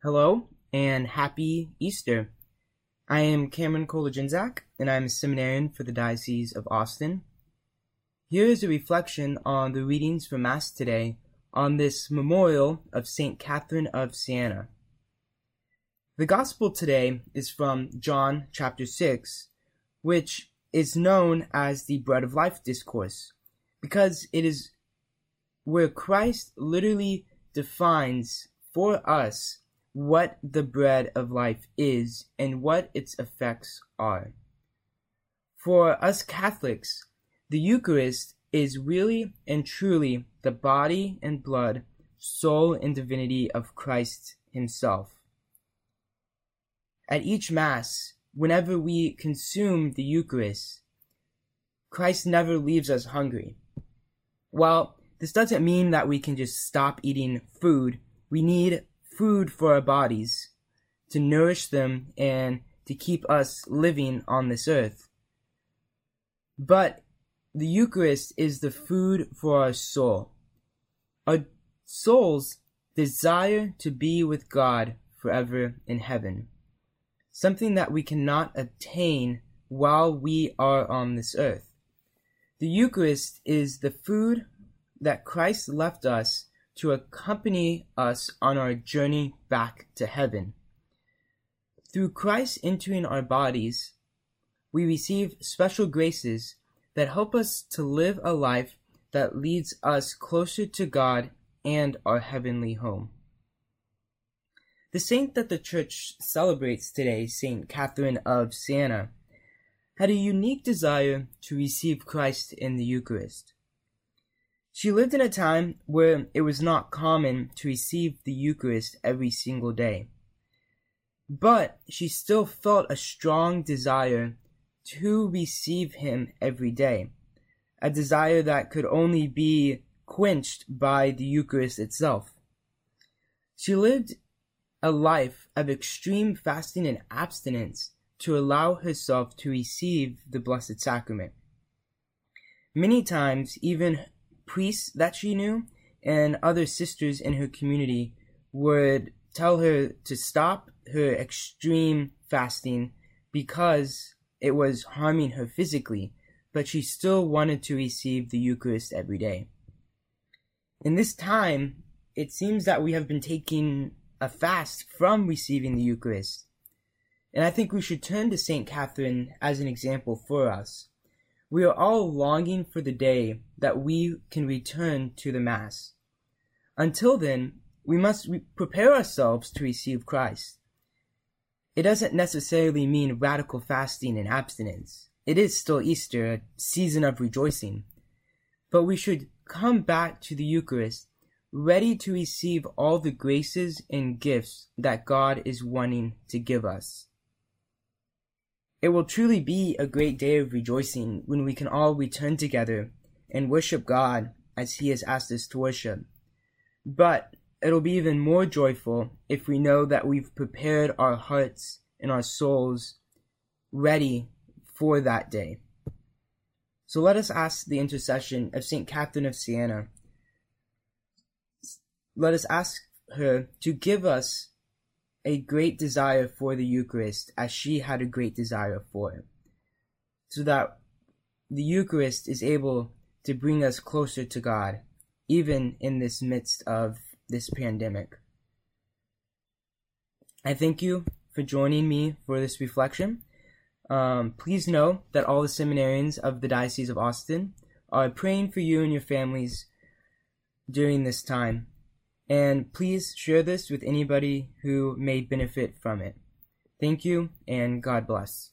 Hello and happy Easter. I am Cameron Kolajinzak, and I'm a seminarian for the Diocese of Austin. Here is a reflection on the readings for Mass today on this memorial of St. Catherine of Siena. The Gospel today is from John chapter 6, which is known as the Bread of Life discourse, because it is where Christ literally defines for us what the bread of life is and what its effects are. For us Catholics, the Eucharist is really and truly the body and blood, soul and divinity of Christ Himself. At each Mass, whenever we consume the Eucharist, Christ never leaves us hungry. Well, this doesn't mean that we can just stop eating food. We need food for our bodies, to nourish them and to keep us living on this earth. But the Eucharist is the food for our soul. Our souls desire to be with God forever in heaven, something that we cannot obtain while we are on this earth. The Eucharist is the food that Christ left us to accompany us on our journey back to heaven. Through Christ entering our bodies, we receive special graces that help us to live a life that leads us closer to God and our heavenly home. The saint that the Church celebrates today, Saint Catherine of Siena, had a unique desire to receive Christ in the Eucharist. She lived in a time where it was not common to receive the Eucharist every single day. But she still felt a strong desire to receive him every day, a desire that could only be quenched by the Eucharist itself. She lived a life of extreme fasting and abstinence to allow herself to receive the Blessed Sacrament. Many times, even priests that she knew and other sisters in her community would tell her to stop her extreme fasting because it was harming her physically, but she still wanted to receive the Eucharist every day. In this time, it seems that we have been taking a fast from receiving the Eucharist. And I think we should turn to St. Catherine as an example for us. We are all longing for the day that we can return to the Mass. Until then, we must re- prepare ourselves to receive Christ. It doesn't necessarily mean radical fasting and abstinence. It is still Easter, a season of rejoicing. But we should come back to the Eucharist, ready to receive all the graces and gifts that God is wanting to give us. It will truly be a great day of rejoicing when we can all return together and worship God as He has asked us to worship. But it'll be even more joyful if we know that we've prepared our hearts and our souls ready for that day. So let us ask the intercession of St. Catherine of Siena. Let us ask her to give us a great desire for the Eucharist as she had a great desire for it. So that the Eucharist is able to bring us closer to God, even in this midst of this pandemic. I thank you for joining me for this reflection. Um, please know that all the seminarians of the Diocese of Austin are praying for you and your families during this time and please share this with anybody who may benefit from it. Thank you, and God bless.